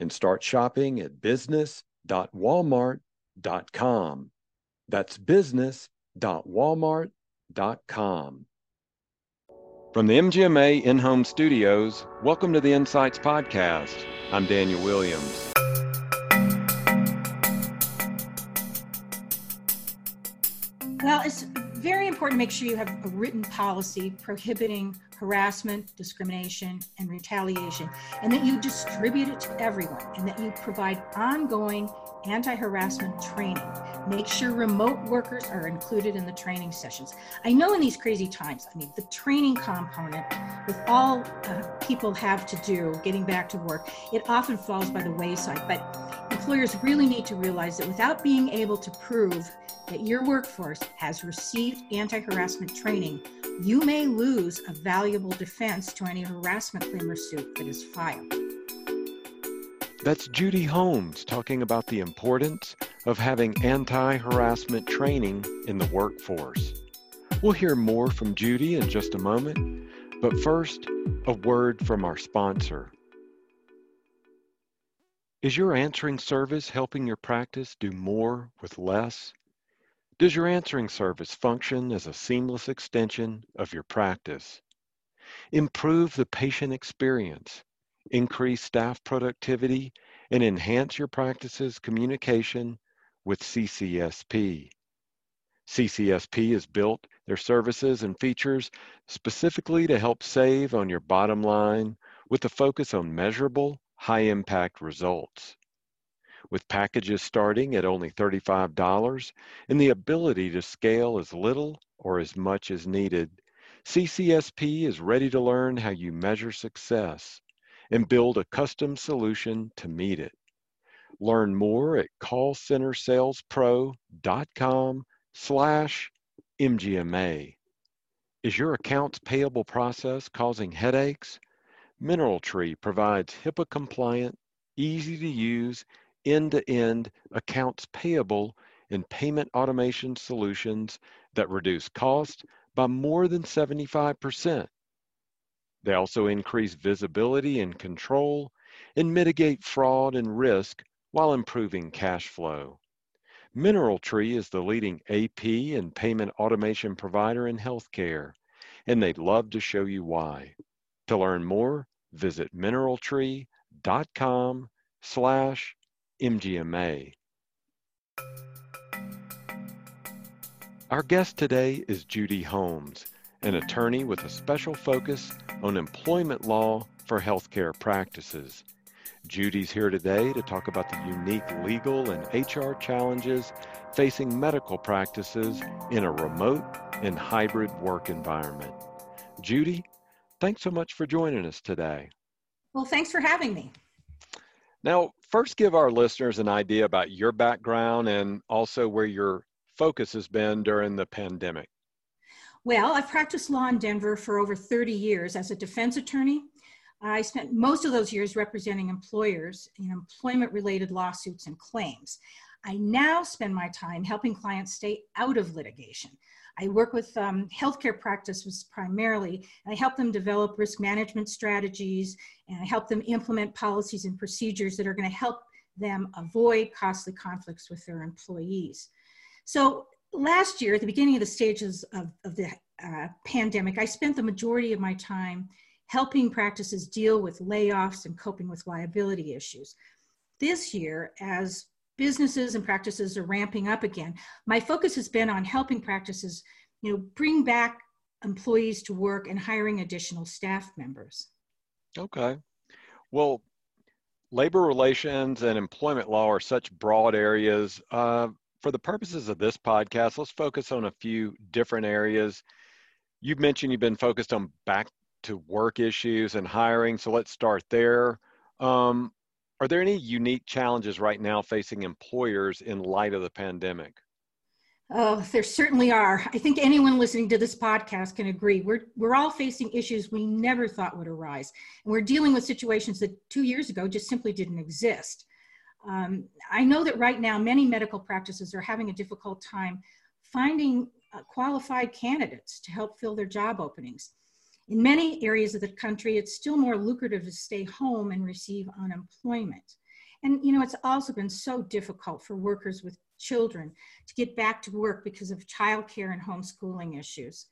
and start shopping at business.walmart.com. That's business.walmart.com. From the MGMA in home studios, welcome to the Insights Podcast. I'm Daniel Williams. Well, it's very important to make sure you have a written policy prohibiting harassment, discrimination, and retaliation, and that you distribute it to everyone, and that you provide ongoing anti harassment training. Make sure remote workers are included in the training sessions. I know in these crazy times, I mean, the training component with all uh, people have to do getting back to work, it often falls by the wayside. But employers really need to realize that without being able to prove that your workforce has received anti harassment training, you may lose a valuable defense to any harassment claim or suit that is filed. That's Judy Holmes talking about the importance of having anti harassment training in the workforce. We'll hear more from Judy in just a moment, but first, a word from our sponsor. Is your answering service helping your practice do more with less? Does your answering service function as a seamless extension of your practice? Improve the patient experience, increase staff productivity, and enhance your practice's communication with CCSP. CCSP has built their services and features specifically to help save on your bottom line with a focus on measurable, high impact results with packages starting at only $35 and the ability to scale as little or as much as needed. CCSP is ready to learn how you measure success and build a custom solution to meet it. Learn more at callcentersalespro.com slash MGMA. Is your accounts payable process causing headaches? MineralTree provides HIPAA compliant, easy to use, end-to-end accounts payable and payment automation solutions that reduce cost by more than 75%. They also increase visibility and control and mitigate fraud and risk while improving cash flow. MineralTree is the leading AP and payment automation provider in healthcare, and they'd love to show you why. To learn more, visit mineraltree.com slash MGMA. Our guest today is Judy Holmes, an attorney with a special focus on employment law for healthcare practices. Judy's here today to talk about the unique legal and HR challenges facing medical practices in a remote and hybrid work environment. Judy, thanks so much for joining us today. Well, thanks for having me. Now, first give our listeners an idea about your background and also where your focus has been during the pandemic. Well, I've practiced law in Denver for over 30 years as a defense attorney. I spent most of those years representing employers in employment related lawsuits and claims. I now spend my time helping clients stay out of litigation. I work with um, healthcare practices primarily, and I help them develop risk management strategies, and I help them implement policies and procedures that are going to help them avoid costly conflicts with their employees. So last year, at the beginning of the stages of, of the uh, pandemic, I spent the majority of my time helping practices deal with layoffs and coping with liability issues. This year, as businesses and practices are ramping up again. My focus has been on helping practices, you know, bring back employees to work and hiring additional staff members. Okay. Well, labor relations and employment law are such broad areas. Uh, for the purposes of this podcast, let's focus on a few different areas. You've mentioned you've been focused on back to work issues and hiring, so let's start there. Um, are there any unique challenges right now facing employers in light of the pandemic? Oh, there certainly are. I think anyone listening to this podcast can agree. We're, we're all facing issues we never thought would arise. And we're dealing with situations that two years ago just simply didn't exist. Um, I know that right now many medical practices are having a difficult time finding uh, qualified candidates to help fill their job openings. In many areas of the country, it's still more lucrative to stay home and receive unemployment. And you know, it's also been so difficult for workers with children to get back to work because of childcare and homeschooling issues.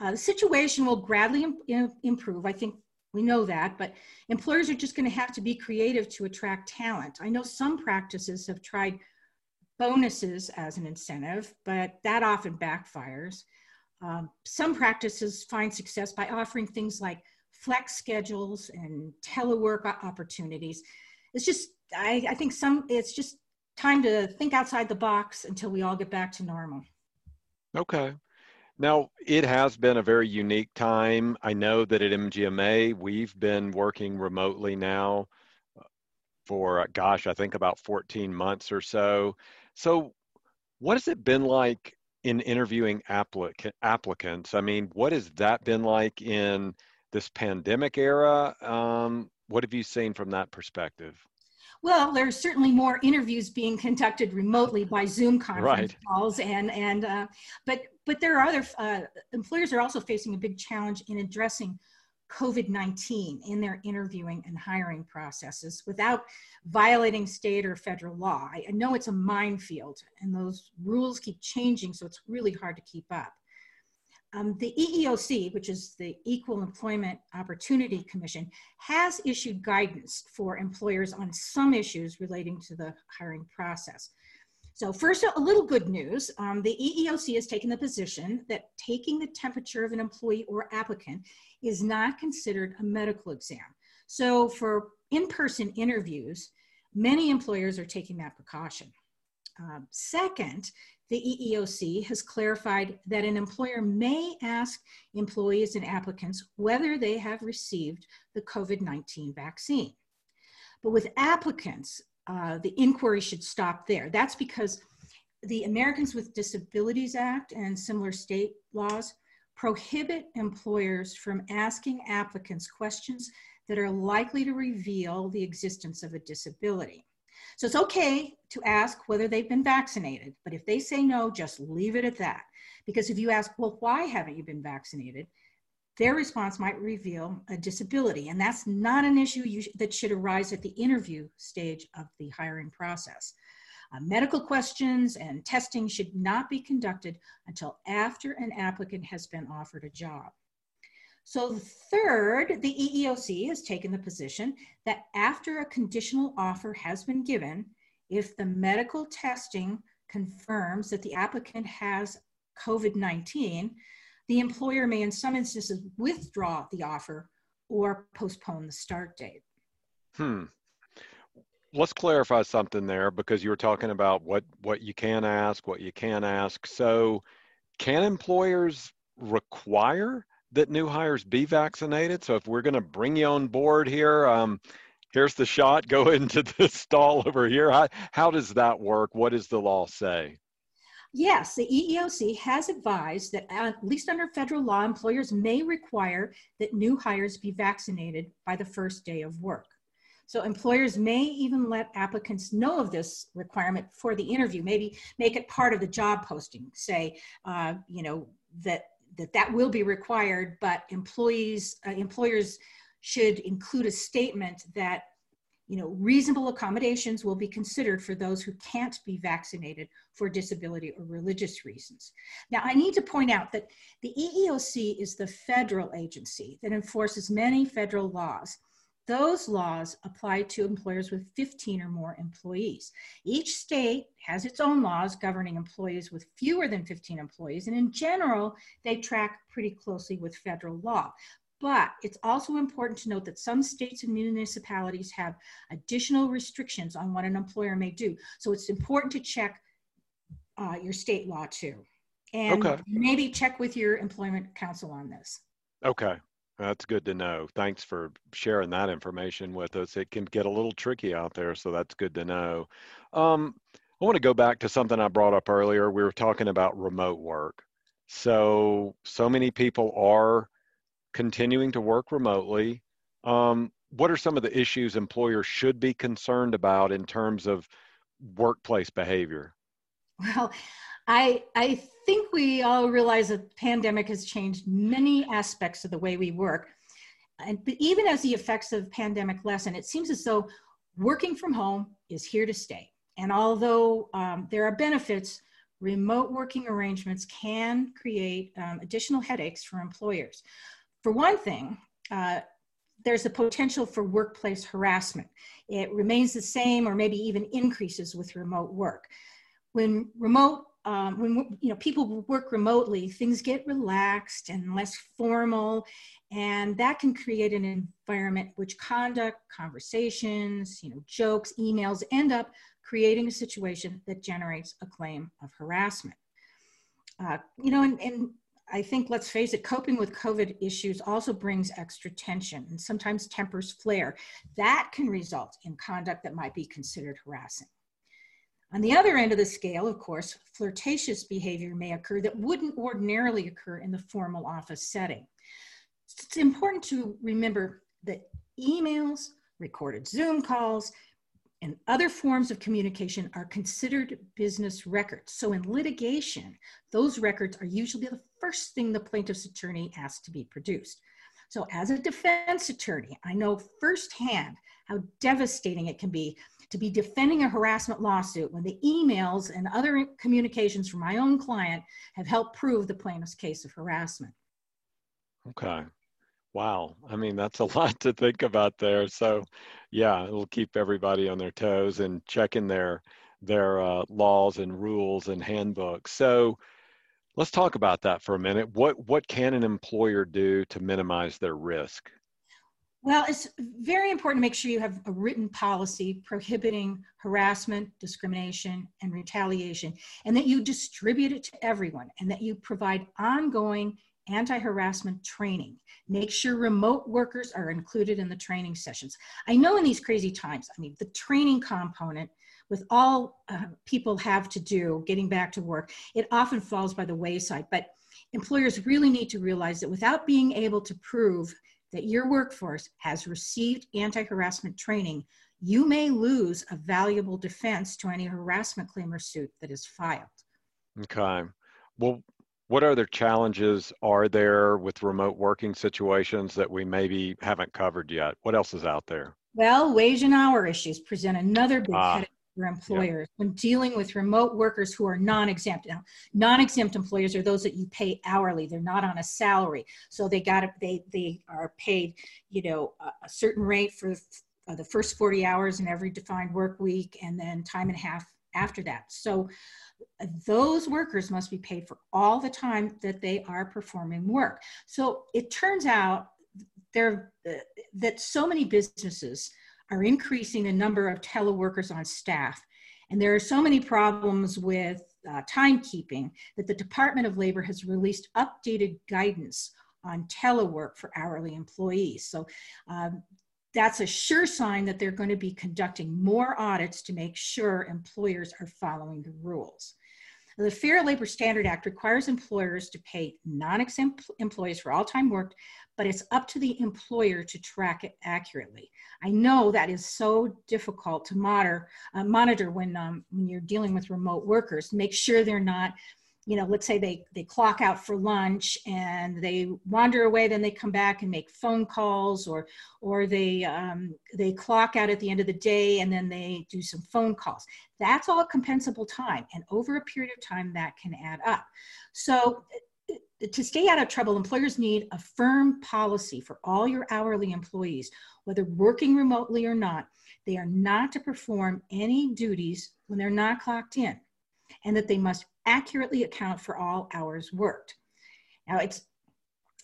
Uh, the situation will gradually Im improve. I think we know that, but employers are just going to have to be creative to attract talent. I know some practices have tried bonuses as an incentive, but that often backfires. Um, some practices find success by offering things like flex schedules and telework opportunities. It's just, I, I think some, it's just time to think outside the box until we all get back to normal. Okay. Now, it has been a very unique time. I know that at MGMA, we've been working remotely now for, gosh, I think about 14 months or so. So, what has it been like in interviewing applic- applicants? I mean, what has that been like in this pandemic era? Um, what have you seen from that perspective? Well, there's certainly more interviews being conducted remotely by Zoom conference right. calls, and and uh, but but there are other uh, employers are also facing a big challenge in addressing COVID-19 in their interviewing and hiring processes without violating state or federal law. I, I know it's a minefield, and those rules keep changing, so it's really hard to keep up. Um, the EEOC, which is the Equal Employment Opportunity Commission, has issued guidance for employers on some issues relating to the hiring process. So first, a little good news. Um, the EEOC has taken the position that taking the temperature of an employee or applicant is not considered a medical exam. So for in-person interviews, many employers are taking that precaution. Um, second, the EEOC has clarified that an employer may ask employees and applicants whether they have received the COVID 19 vaccine. But with applicants, uh, the inquiry should stop there. That's because the Americans with Disabilities Act and similar state laws prohibit employers from asking applicants questions that are likely to reveal the existence of a disability. So it's okay to ask whether they've been vaccinated, but if they say no, just leave it at that. Because if you ask, well, why haven't you been vaccinated? Their response might reveal a disability, and that's not an issue sh that should arise at the interview stage of the hiring process. Uh, medical questions and testing should not be conducted until after an applicant has been offered a job. So third, the EEOC has taken the position that after a conditional offer has been given, if the medical testing confirms that the applicant has COVID-19, the employer may in some instances withdraw the offer or postpone the start date. Hmm. Let's clarify something there because you were talking about what, what you can ask, what you can't ask. So can employers require that new hires be vaccinated. So if we're going to bring you on board here, um, here's the shot. Go into the stall over here. How, how does that work? What does the law say? Yes, the EEOC has advised that at least under federal law, employers may require that new hires be vaccinated by the first day of work. So employers may even let applicants know of this requirement for the interview, maybe make it part of the job posting, say, uh, you know, that that that will be required, but employees, uh, employers should include a statement that you know, reasonable accommodations will be considered for those who can't be vaccinated for disability or religious reasons. Now, I need to point out that the EEOC is the federal agency that enforces many federal laws. Those laws apply to employers with 15 or more employees. Each state has its own laws governing employees with fewer than 15 employees, and in general, they track pretty closely with federal law. But it's also important to note that some states and municipalities have additional restrictions on what an employer may do. So it's important to check uh, your state law too. And okay. maybe check with your employment counsel on this. Okay. That's good to know. Thanks for sharing that information with us. It can get a little tricky out there, so that's good to know. Um, I want to go back to something I brought up earlier. We were talking about remote work. So, so many people are continuing to work remotely. Um, what are some of the issues employers should be concerned about in terms of workplace behavior? Well, I I think we all realize that the pandemic has changed many aspects of the way we work. And but even as the effects of pandemic lessen, it seems as though working from home is here to stay. And although um, there are benefits, remote working arrangements can create um, additional headaches for employers. For one thing, uh, there's a potential for workplace harassment. It remains the same or maybe even increases with remote work. When remote um, when you know people work remotely, things get relaxed and less formal, and that can create an environment which conduct, conversations, you know, jokes, emails end up creating a situation that generates a claim of harassment. Uh, you know, and, and I think, let's face it, coping with COVID issues also brings extra tension and sometimes tempers flare. That can result in conduct that might be considered harassing. On the other end of the scale, of course, flirtatious behavior may occur that wouldn't ordinarily occur in the formal office setting. It's important to remember that emails, recorded Zoom calls, and other forms of communication are considered business records. So in litigation, those records are usually the first thing the plaintiff's attorney asks to be produced. So as a defense attorney, I know firsthand how devastating it can be to be defending a harassment lawsuit when the emails and other communications from my own client have helped prove the plaintiff's case of harassment. Okay. Wow. I mean, that's a lot to think about there. So, yeah, it'll keep everybody on their toes and checking their their uh, laws and rules and handbooks. So, let's talk about that for a minute. What what can an employer do to minimize their risk? Well, it's very important to make sure you have a written policy prohibiting harassment, discrimination, and retaliation, and that you distribute it to everyone, and that you provide ongoing anti harassment training. Make sure remote workers are included in the training sessions. I know in these crazy times, I mean, the training component with all uh, people have to do getting back to work, it often falls by the wayside. But employers really need to realize that without being able to prove that your workforce has received anti harassment training, you may lose a valuable defense to any harassment claim or suit that is filed. Okay. Well, what other challenges are there with remote working situations that we maybe haven't covered yet? What else is out there? Well, wage and hour issues present another big ah, headache for employers when dealing with remote workers who are non-exempt. Now, non-exempt employers are those that you pay hourly; they're not on a salary, so they got they they are paid, you know, a, a certain rate for uh, the first 40 hours in every defined work week, and then time and a half after that. So those workers must be paid for all the time that they are performing work. So it turns out there that so many businesses are increasing the number of teleworkers on staff. And there are so many problems with uh, timekeeping that the Department of Labor has released updated guidance on telework for hourly employees. So um, that's a sure sign that they're going to be conducting more audits to make sure employers are following the rules. The Fair Labor Standard Act requires employers to pay non-exempt employees for all time worked, but it's up to the employer to track it accurately. I know that is so difficult to monitor, uh, monitor when, um, when you're dealing with remote workers. Make sure they're not you know, let's say they, they clock out for lunch and they wander away, then they come back and make phone calls or, or they, um, they clock out at the end of the day and then they do some phone calls. That's all compensable time. And over a period of time, that can add up. So to stay out of trouble, employers need a firm policy for all your hourly employees, whether working remotely or not. They are not to perform any duties when they're not clocked in and that they must accurately account for all hours worked. Now, it's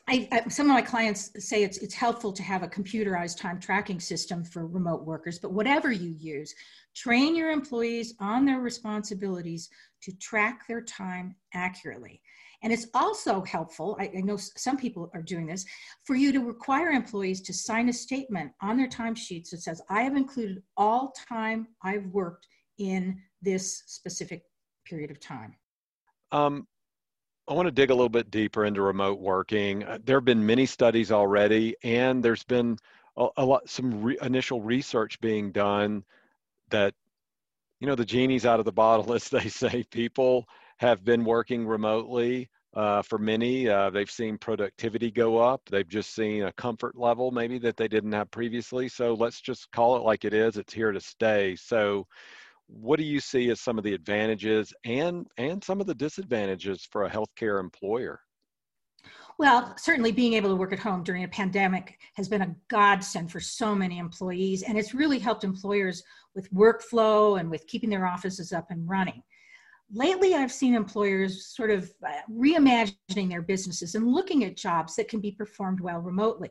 I, I, some of my clients say it's, it's helpful to have a computerized time tracking system for remote workers, but whatever you use, train your employees on their responsibilities to track their time accurately. And it's also helpful, I, I know some people are doing this, for you to require employees to sign a statement on their timesheets that says, I have included all time I've worked in this specific period of time. Um, I want to dig a little bit deeper into remote working. Uh, there have been many studies already, and there's been a, a lot, some re- initial research being done that, you know, the genie's out of the bottle, as they say. People have been working remotely uh, for many. Uh, they've seen productivity go up. They've just seen a comfort level maybe that they didn't have previously. So let's just call it like it is. It's here to stay. So what do you see as some of the advantages and and some of the disadvantages for a healthcare employer? Well, certainly being able to work at home during a pandemic has been a godsend for so many employees, and it's really helped employers with workflow and with keeping their offices up and running. Lately, I've seen employers sort of uh, reimagining their businesses and looking at jobs that can be performed well remotely.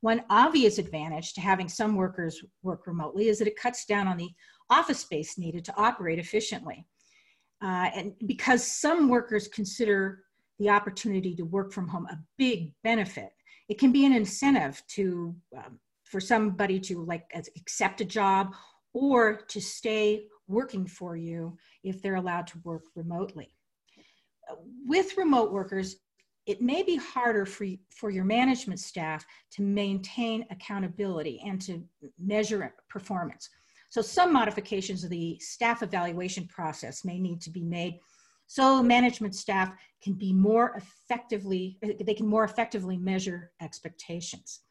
One obvious advantage to having some workers work remotely is that it cuts down on the office space needed to operate efficiently. Uh, and because some workers consider the opportunity to work from home a big benefit, it can be an incentive to um, for somebody to like accept a job or to stay working for you if they're allowed to work remotely. With remote workers, it may be harder for, for your management staff to maintain accountability and to measure performance. So some modifications of the staff evaluation process may need to be made so management staff can be more effectively, they can more effectively measure expectations.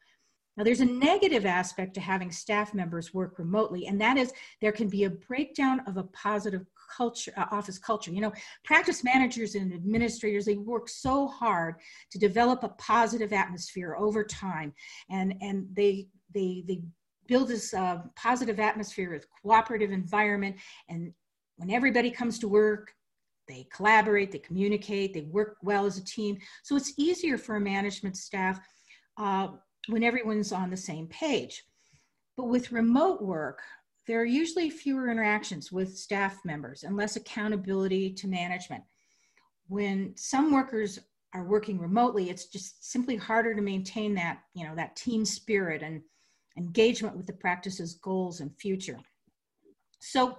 Now, there's a negative aspect to having staff members work remotely, and that is there can be a breakdown of a positive culture, uh, office culture. You know, practice managers and administrators, they work so hard to develop a positive atmosphere over time, and, and they, they, they build this uh, positive atmosphere with cooperative environment. And when everybody comes to work they collaborate they communicate they work well as a team. So it's easier for a management staff uh, when everyone's on the same page. But with remote work there are usually fewer interactions with staff members and less accountability to management. When some workers are working remotely it's just simply harder to maintain that you know that team spirit and engagement with the practice's goals and future. So,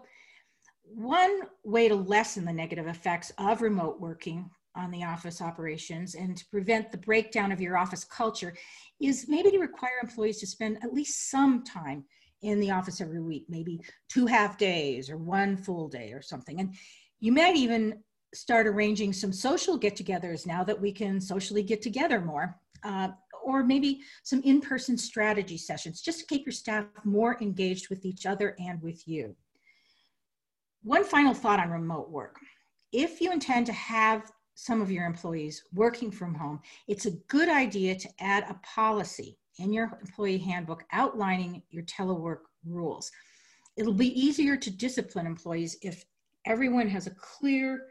one way to lessen the negative effects of remote working on the office operations and to prevent the breakdown of your office culture is maybe to require employees to spend at least some time in the office every week, maybe two half days or one full day or something. And you might even start arranging some social get togethers now that we can socially get together more. Uh, or maybe some in-person strategy sessions just to keep your staff more engaged with each other and with you. One final thought on remote work. If you intend to have some of your employees working from home, it's a good idea to add a policy in your employee handbook outlining your telework rules. It'll be easier to discipline employees if everyone has a clear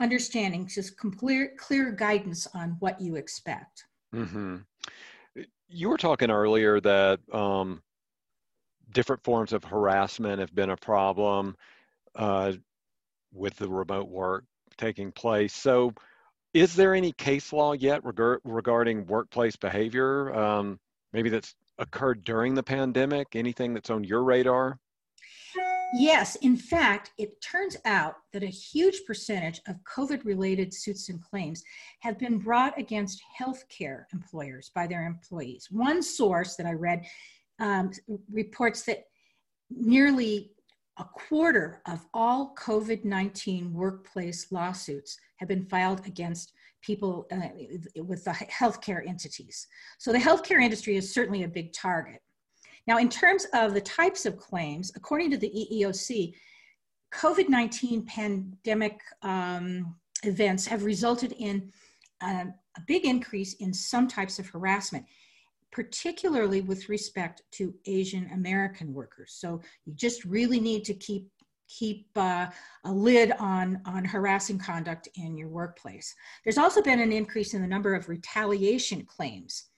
understanding, just clear, clear guidance on what you expect. Mm-hmm. You were talking earlier that um, different forms of harassment have been a problem uh, with the remote work taking place. So, is there any case law yet reg- regarding workplace behavior? Um, maybe that's occurred during the pandemic? Anything that's on your radar? Yes, in fact, it turns out that a huge percentage of COVID related suits and claims have been brought against healthcare employers by their employees. One source that I read um, reports that nearly a quarter of all COVID 19 workplace lawsuits have been filed against people uh, with the healthcare entities. So the healthcare industry is certainly a big target. Now, in terms of the types of claims, according to the EEOC, COVID 19 pandemic um, events have resulted in uh, a big increase in some types of harassment, particularly with respect to Asian American workers. So you just really need to keep keep uh, a lid on, on harassing conduct in your workplace. There's also been an increase in the number of retaliation claims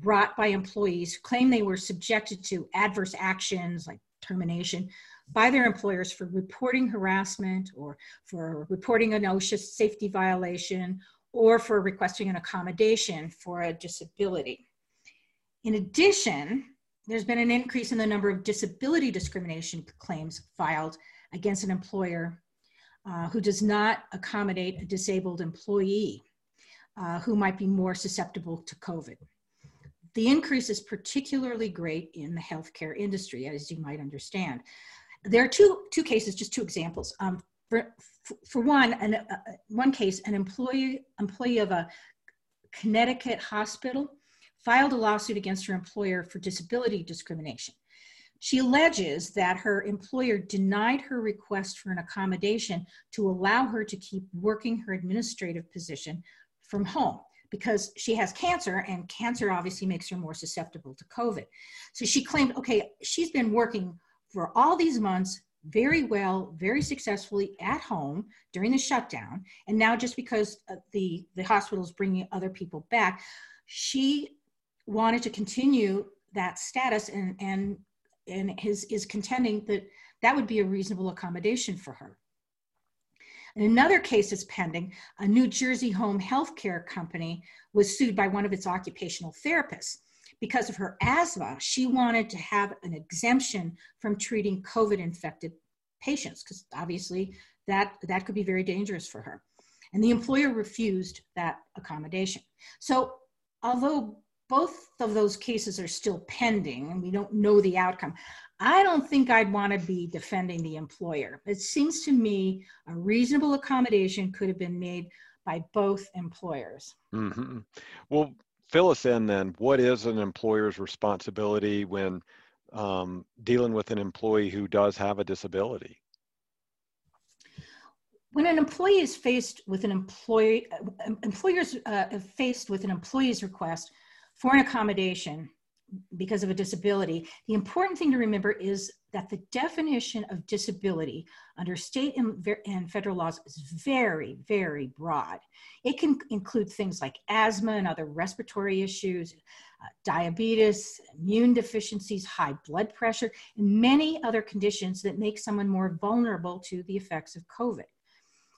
brought by employees who claim they were subjected to adverse actions like termination by their employers for reporting harassment or for reporting an OSHA safety violation or for requesting an accommodation for a disability. In addition, there's been an increase in the number of disability discrimination claims filed against an employer uh, who does not accommodate a disabled employee uh, who might be more susceptible to COVID. The increase is particularly great in the healthcare industry, as you might understand. There are two, two cases, just two examples. Um, for, for one, an, uh, one case, an employee, employee of a Connecticut hospital filed a lawsuit against her employer for disability discrimination. She alleges that her employer denied her request for an accommodation to allow her to keep working her administrative position from home because she has cancer and cancer obviously makes her more susceptible to COVID. So she claimed, okay, she's been working for all these months very well, very successfully at home during the shutdown. And now just because uh, the, the hospital is bringing other people back, she wanted to continue that status and, and, and his, is contending that that would be a reasonable accommodation for her. In another case that's pending, a New Jersey home health care company was sued by one of its occupational therapists. Because of her asthma, she wanted to have an exemption from treating COVID infected patients, because obviously that, that could be very dangerous for her. And the employer refused that accommodation. So, although both of those cases are still pending and we don't know the outcome. I don't think I'd want to be defending the employer. It seems to me a reasonable accommodation could have been made by both employers. Mm-hmm. Well, fill us in then. What is an employer's responsibility when um, dealing with an employee who does have a disability? When an employee is faced with an employee, uh, employers uh, faced with an employee's request for an accommodation because of a disability, the important thing to remember is that the definition of disability under state and, and, federal laws is very, very broad. It can include things like asthma and other respiratory issues, uh, diabetes, immune deficiencies, high blood pressure, and many other conditions that make someone more vulnerable to the effects of COVID.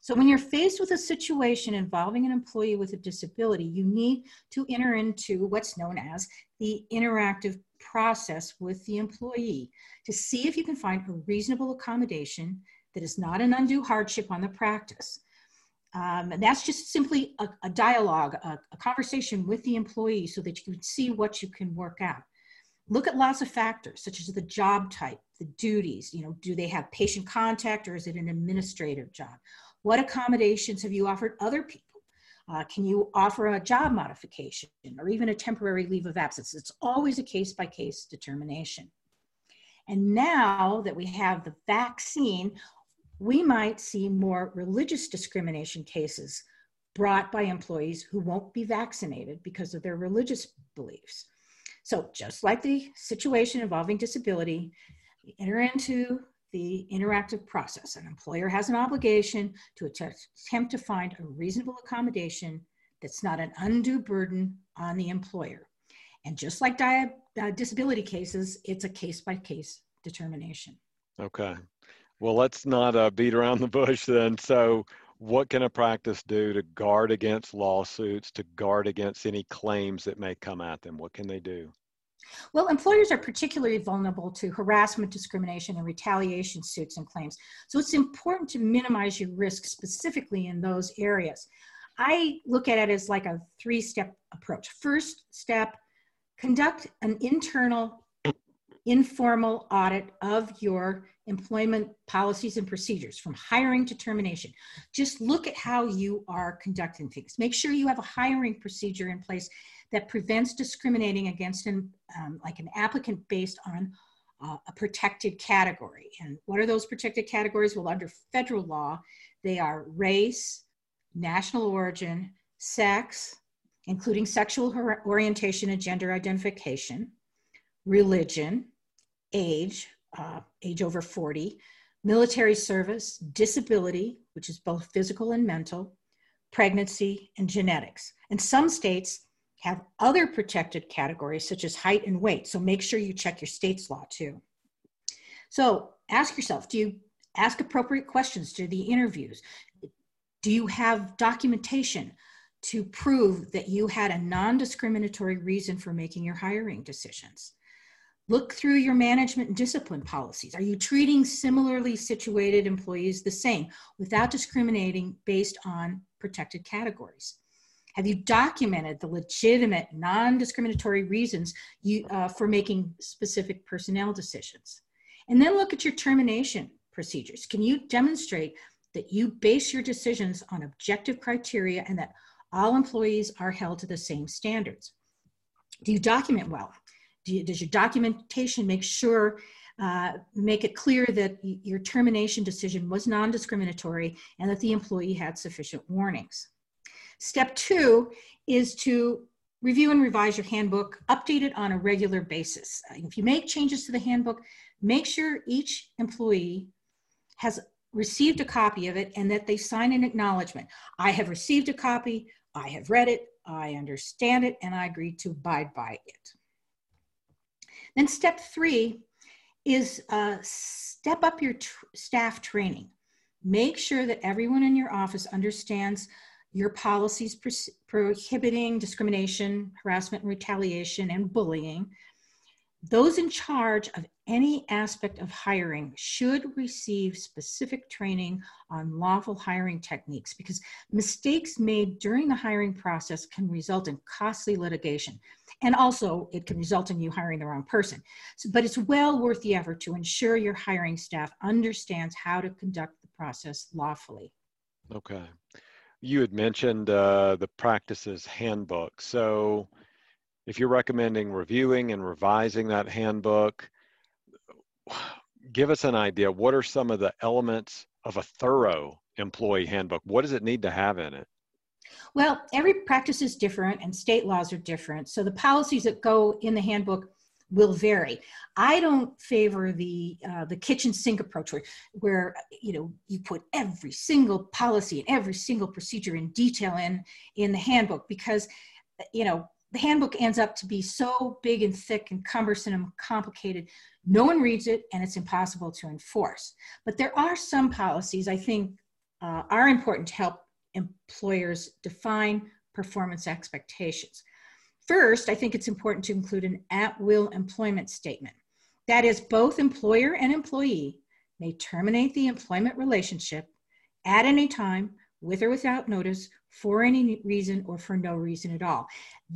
So when you're faced with a situation involving an employee with a disability, you need to enter into what's known as the interactive process with the employee to see if you can find a reasonable accommodation that is not an undue hardship on the practice. Um, and that's just simply a, a dialogue, a, a conversation with the employee so that you can see what you can work out. Look at lots of factors, such as the job type, the duties. You know, do they have patient contact or is it an administrative job? What accommodations have you offered other people? Uh, can you offer a job modification or even a temporary leave of absence? It's always a case by case determination. And now that we have the vaccine, we might see more religious discrimination cases brought by employees who won't be vaccinated because of their religious beliefs. So, just like the situation involving disability, we enter into the interactive process. An employer has an obligation to attempt to find a reasonable accommodation that's not an undue burden on the employer. And just like di- uh, disability cases, it's a case by case determination. Okay. Well, let's not uh, beat around the bush then. So, what can a practice do to guard against lawsuits, to guard against any claims that may come at them? What can they do? Well, employers are particularly vulnerable to harassment, discrimination, and retaliation suits and claims. So it's important to minimize your risk specifically in those areas. I look at it as like a three step approach. First step, conduct an internal informal audit of your employment policies and procedures from hiring to termination. Just look at how you are conducting things. Make sure you have a hiring procedure in place that prevents discriminating against an, um, like an applicant based on uh, a protected category. And what are those protected categories? Well, under federal law, they are race, national origin, sex, including sexual orientation and gender identification, religion, age, uh, age over 40, military service, disability, which is both physical and mental, pregnancy, and genetics. And some states have other protected categories such as height and weight. So make sure you check your state's law too. So ask yourself, do you ask appropriate questions to the interviews? Do you have documentation to prove that you had a non-discriminatory reason for making your hiring decisions? Look through your management and discipline policies. Are you treating similarly situated employees the same without discriminating based on protected categories? Have you documented the legitimate non-discriminatory reasons you, uh, for making specific personnel decisions? And then look at your termination procedures. Can you demonstrate that you base your decisions on objective criteria and that all employees are held to the same standards? Do you document well? Do you, does your documentation make sure, uh, make it clear that your termination decision was non-discriminatory and that the employee had sufficient warnings? Step two is to review and revise your handbook, update it on a regular basis. Uh, if you make changes to the handbook, make sure each employee has received a copy of it and that they sign an acknowledgement. I have received a copy, I have read it, I understand it, and I agree to abide by it. Then step three is uh, step up your tr staff training. Make sure that everyone in your office understands your policies prohibiting discrimination, harassment, retaliation, and bullying, those in charge of any aspect of hiring should receive specific training on lawful hiring techniques because mistakes made during the hiring process can result in costly litigation. And also, it can result in you hiring the wrong person. So, but it's well worth the effort to ensure your hiring staff understands how to conduct the process lawfully. Okay you had mentioned uh, the practices handbook. So if you're recommending reviewing and revising that handbook, give us an idea. What are some of the elements of a thorough employee handbook? What does it need to have in it? Well, every practice is different and state laws are different. So the policies that go in the handbook will vary. I don't favor the uh, the kitchen sink approach where where you know you put every single policy and every single procedure in detail in in the handbook because you know the handbook ends up to be so big and thick and cumbersome and complicated no one reads it and it's impossible to enforce but there are some policies i think uh, are important to help employers define performance expectations First, I think it's important to include an at will employment statement. That is, both employer and employee may terminate the employment relationship at any time, with or without notice, for any reason or for no reason at all.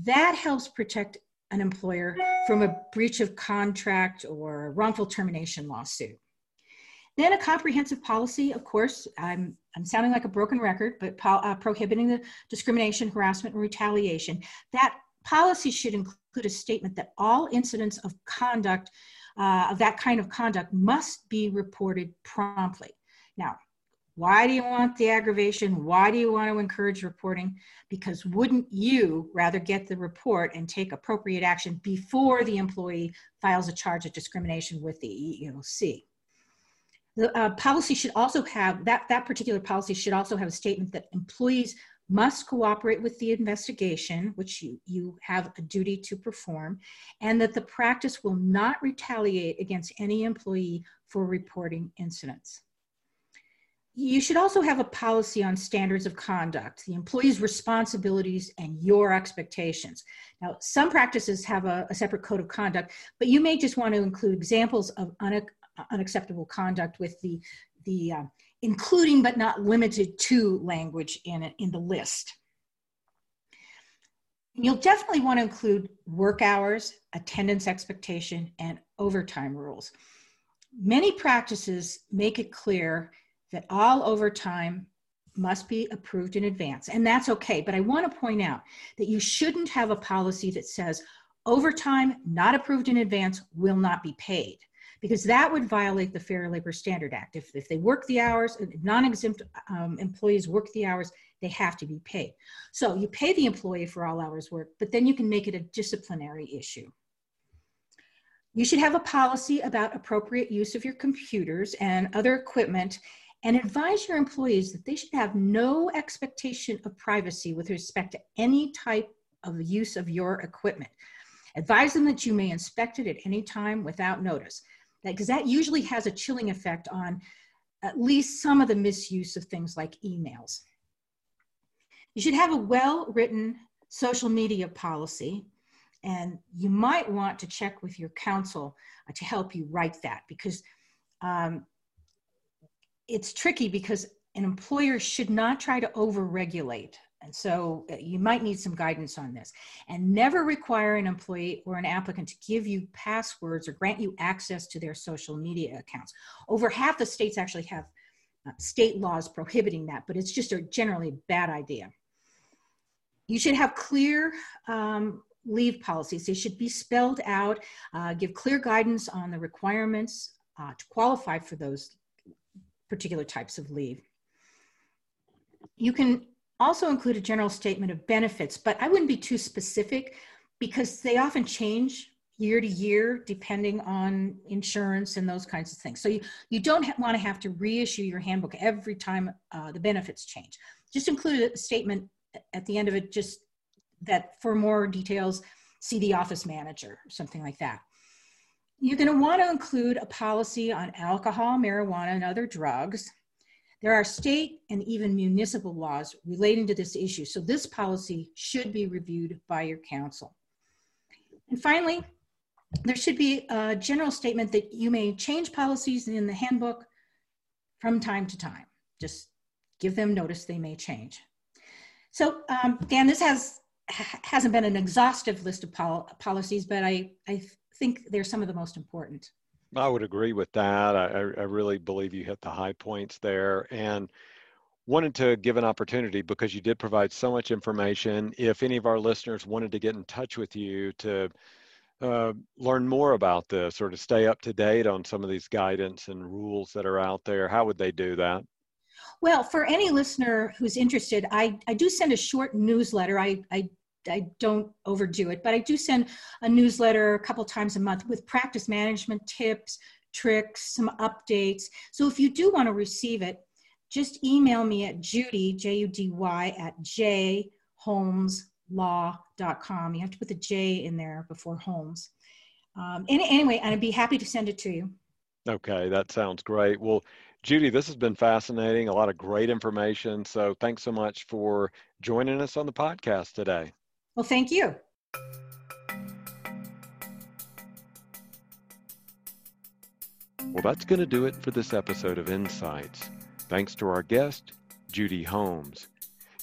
That helps protect an employer from a breach of contract or wrongful termination lawsuit. Then a comprehensive policy, of course, I'm, I'm sounding like a broken record, but uh, prohibiting the discrimination, harassment, and retaliation. That policy should include a statement that all incidents of conduct, uh, of that kind of conduct, must be reported promptly. Now, why do you want the aggravation? Why do you want to encourage reporting? Because wouldn't you rather get the report and take appropriate action before the employee files a charge of discrimination with the EEOC? The uh, policy should also have, that, that particular policy should also have a statement that employees must cooperate with the investigation, which you, you have a duty to perform, and that the practice will not retaliate against any employee for reporting incidents. You should also have a policy on standards of conduct, the employee's responsibilities and your expectations. Now, some practices have a, a separate code of conduct, but you may just want to include examples of unacceptable conduct with the, the uh, including but not limited to language in, in the list. You'll definitely want to include work hours, attendance expectation, and overtime rules. Many practices make it clear that all overtime must be approved in advance, and that's okay. But I want to point out that you shouldn't have a policy that says overtime not approved in advance will not be paid because that would violate the Fair Labor Standard Act. If, if they work the hours, non-exempt um, employees work the hours, they have to be paid. So you pay the employee for all hours work, but then you can make it a disciplinary issue. You should have a policy about appropriate use of your computers and other equipment and advise your employees that they should have no expectation of privacy with respect to any type of use of your equipment. Advise them that you may inspect it at any time without notice, because that, usually has a chilling effect on at least some of the misuse of things like emails. You should have a well written social media policy, and you might want to check with your counsel uh, to help you write that because um, it's tricky because an employer should not try to overregulate. And so uh, you might need some guidance on this. And never require an employee or an applicant to give you passwords or grant you access to their social media accounts. Over half the states actually have uh, state laws prohibiting that, but it's just a generally bad idea. You should have clear um, leave policies. They should be spelled out, uh, give clear guidance on the requirements uh, to qualify for those particular types of leave. You can also include a general statement of benefits, but I wouldn't be too specific because they often change year to year depending on insurance and those kinds of things. So you, you don't want to have to reissue your handbook every time uh, the benefits change. Just include a statement at the end of it, just that for more details, see the office manager, something like that. You're going to want to include a policy on alcohol, marijuana, and other drugs. There are state and even municipal laws relating to this issue, so this policy should be reviewed by your counsel. And finally, there should be a general statement that you may change policies in the handbook from time to time. Just give them notice they may change. So, um, Dan, this has hasn't been an exhaustive list of pol policies, but I, I think they're some of the most important. I would agree with that. I, I really believe you hit the high points there and wanted to give an opportunity because you did provide so much information. If any of our listeners wanted to get in touch with you to uh, learn more about this or to stay up to date on some of these guidance and rules that are out there, how would they do that? Well, for any listener who's interested, I, I do send a short newsletter. I, I I don't overdo it, but I do send a newsletter a couple times a month with practice management tips, tricks, some updates. So if you do want to receive it, just email me at Judy, J U D Y, at jholmeslaw.com. You have to put the J in there before Holmes. Um, and anyway, I'd be happy to send it to you. Okay, that sounds great. Well, Judy, this has been fascinating, a lot of great information. So thanks so much for joining us on the podcast today. Well, thank you. Well, that's going to do it for this episode of Insights. Thanks to our guest, Judy Holmes.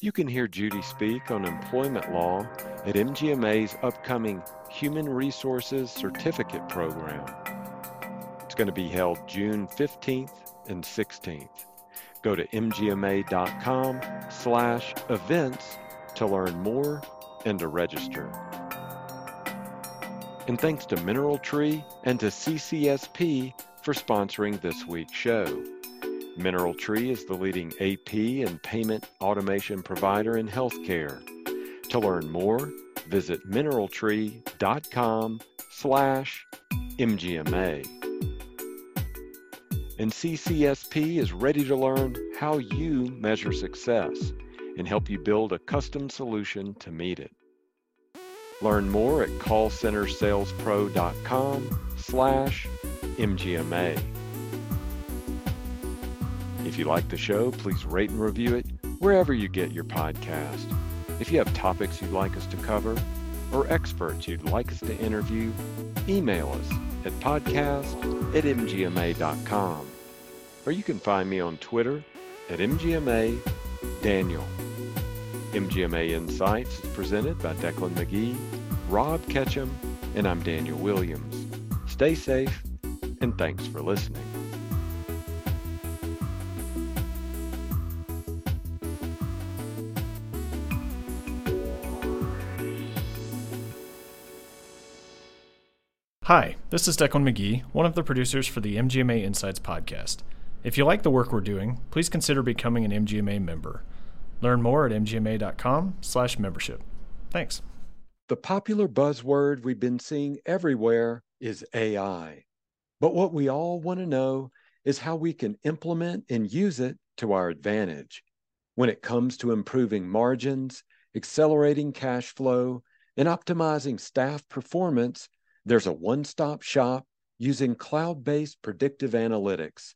You can hear Judy speak on employment law at MGMA's upcoming Human Resources Certificate Program. It's going to be held June 15th and 16th. Go to mgma.com slash events to learn more and to register. And thanks to Mineral Tree and to CCSP for sponsoring this week's show. Mineral Tree is the leading AP and payment automation provider in healthcare. To learn more, visit mineraltree.com slash MGMA. And CCSP is ready to learn how you measure success and help you build a custom solution to meet it. Learn more at callcentersalespro.com slash MGMA. If you like the show, please rate and review it wherever you get your podcast. If you have topics you'd like us to cover or experts you'd like us to interview, email us at podcast at mgma.com. Or you can find me on Twitter at mgma daniel. MGMA Insights is presented by Decklan McGee, Rob Ketcham, and I'm Daniel Williams. Stay safe, and thanks for listening. Hi, this is Decklan McGee, one of the producers for the MGMA Insights podcast. If you like the work we're doing, please consider becoming an MGMA member. Learn more at mgma.com/membership. Thanks. The popular buzzword we've been seeing everywhere is AI. But what we all want to know is how we can implement and use it to our advantage. When it comes to improving margins, accelerating cash flow, and optimizing staff performance, there's a one stop shop using cloud based predictive analytics.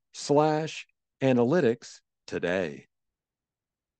slash analytics today.